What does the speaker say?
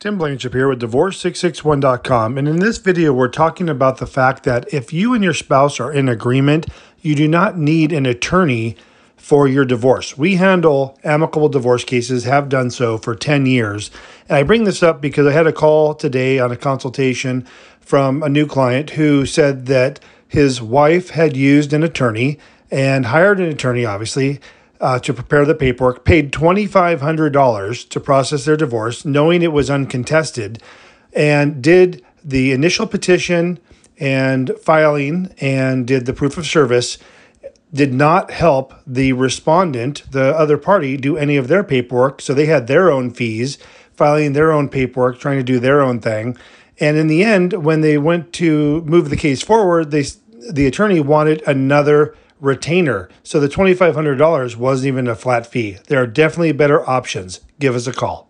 Tim Blankenship here with Divorce661.com. And in this video, we're talking about the fact that if you and your spouse are in agreement, you do not need an attorney for your divorce. We handle amicable divorce cases, have done so for 10 years. And I bring this up because I had a call today on a consultation from a new client who said that his wife had used an attorney and hired an attorney, obviously uh, to prepare the paperwork, paid $2,500 to process their divorce, knowing it was uncontested, and did the initial petition and filing and did the proof of service. Did not help the respondent, the other party, do any of their paperwork. So they had their own fees, filing their own paperwork, trying to do their own thing. And in the end, when they went to move the case forward, they the attorney wanted another retainer. So the $2,500 wasn't even a flat fee. There are definitely better options. Give us a call.